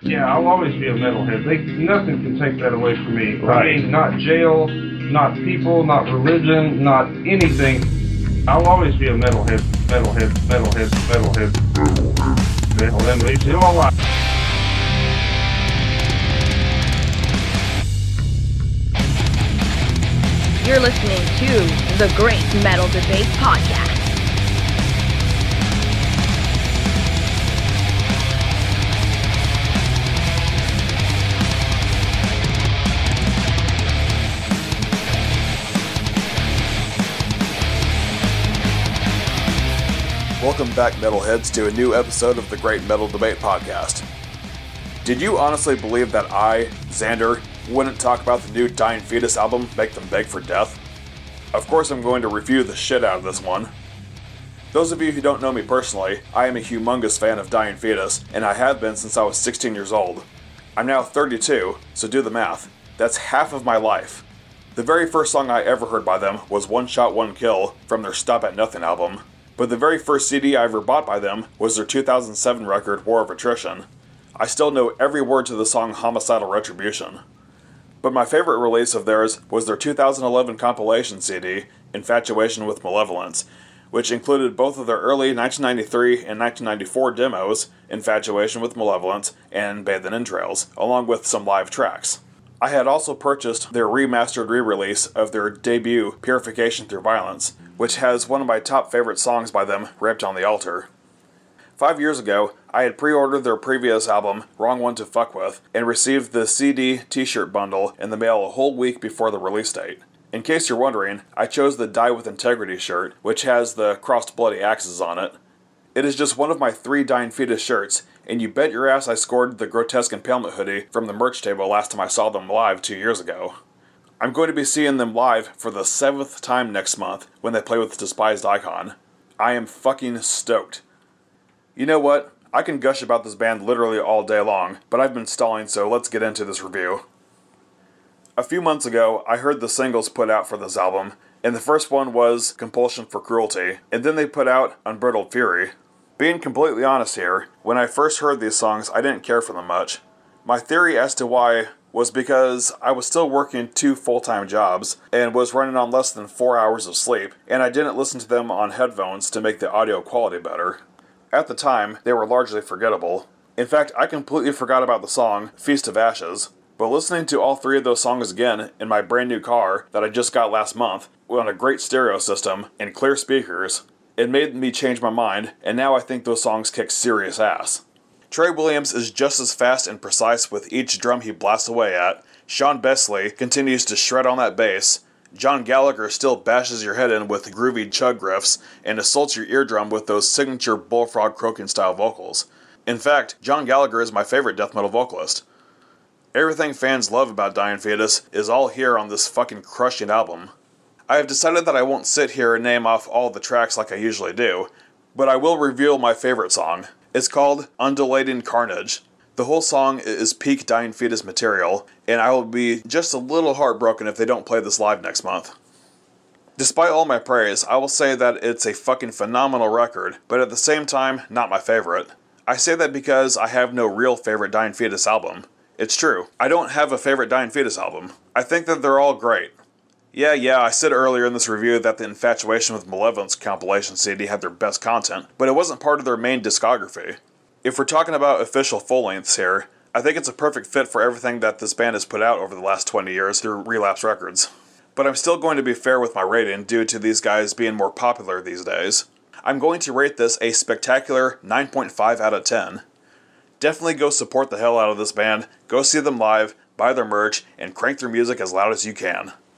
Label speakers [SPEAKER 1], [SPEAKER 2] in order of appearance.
[SPEAKER 1] Yeah, I'll always be a metalhead. They nothing can take that away from me.
[SPEAKER 2] Right.
[SPEAKER 1] I mean, not jail, not people, not religion, not anything. I'll always be a metalhead, metalhead, metalhead, metalhead, metalhead. Metalhead. All my life.
[SPEAKER 3] You're listening to the Great Metal Debate Podcast.
[SPEAKER 4] Welcome back, Metalheads, to a new episode of the Great Metal Debate Podcast. Did you honestly believe that I, Xander, wouldn't talk about the new Dying Fetus album, Make Them Beg for Death? Of course, I'm going to review the shit out of this one. Those of you who don't know me personally, I am a humongous fan of Dying Fetus, and I have been since I was 16 years old. I'm now 32, so do the math. That's half of my life. The very first song I ever heard by them was One Shot, One Kill from their Stop at Nothing album, but the very first CD I ever bought by them was their 2007 record War of Attrition. I still know every word to the song Homicidal Retribution. But my favorite release of theirs was their 2011 compilation CD, Infatuation with Malevolence, which included both of their early 1993 and 1994 demos, Infatuation with Malevolence and Bathe in Entrails, along with some live tracks. I had also purchased their remastered re release of their debut, Purification Through Violence, which has one of my top favorite songs by them, Raped on the Altar. Five years ago, I had pre ordered their previous album, Wrong One to Fuck With, and received the CD t shirt bundle in the mail a whole week before the release date. In case you're wondering, I chose the Die with Integrity shirt, which has the crossed bloody axes on it. It is just one of my three Dying Fetus shirts, and you bet your ass I scored the Grotesque Impalement hoodie from the merch table last time I saw them live two years ago. I'm going to be seeing them live for the seventh time next month when they play with Despised Icon. I am fucking stoked. You know what? I can gush about this band literally all day long, but I've been stalling, so let's get into this review. A few months ago, I heard the singles put out for this album, and the first one was Compulsion for Cruelty, and then they put out Unbridled Fury. Being completely honest here, when I first heard these songs, I didn't care for them much. My theory as to why was because I was still working two full time jobs and was running on less than four hours of sleep, and I didn't listen to them on headphones to make the audio quality better. At the time, they were largely forgettable. In fact, I completely forgot about the song Feast of Ashes, but listening to all three of those songs again in my brand new car that I just got last month on a great stereo system and clear speakers, it made me change my mind, and now I think those songs kick serious ass. Trey Williams is just as fast and precise with each drum he blasts away at. Sean Beasley continues to shred on that bass. John Gallagher still bashes your head in with groovy chug riffs and assaults your eardrum with those signature bullfrog croaking style vocals. In fact, John Gallagher is my favorite death metal vocalist. Everything fans love about Dying Fetus is all here on this fucking crushing album. I have decided that I won't sit here and name off all the tracks like I usually do, but I will reveal my favorite song. It's called Undulating Carnage. The whole song is peak Dying Fetus material, and I will be just a little heartbroken if they don't play this live next month. Despite all my praise, I will say that it's a fucking phenomenal record, but at the same time, not my favorite. I say that because I have no real favorite Dying Fetus album. It's true, I don't have a favorite Dying Fetus album. I think that they're all great. Yeah, yeah, I said earlier in this review that the Infatuation with Malevolence compilation CD had their best content, but it wasn't part of their main discography. If we're talking about official full lengths here, I think it's a perfect fit for everything that this band has put out over the last 20 years through Relapse Records. But I'm still going to be fair with my rating due to these guys being more popular these days. I'm going to rate this a spectacular 9.5 out of 10. Definitely go support the hell out of this band, go see them live, buy their merch, and crank their music as loud as you can.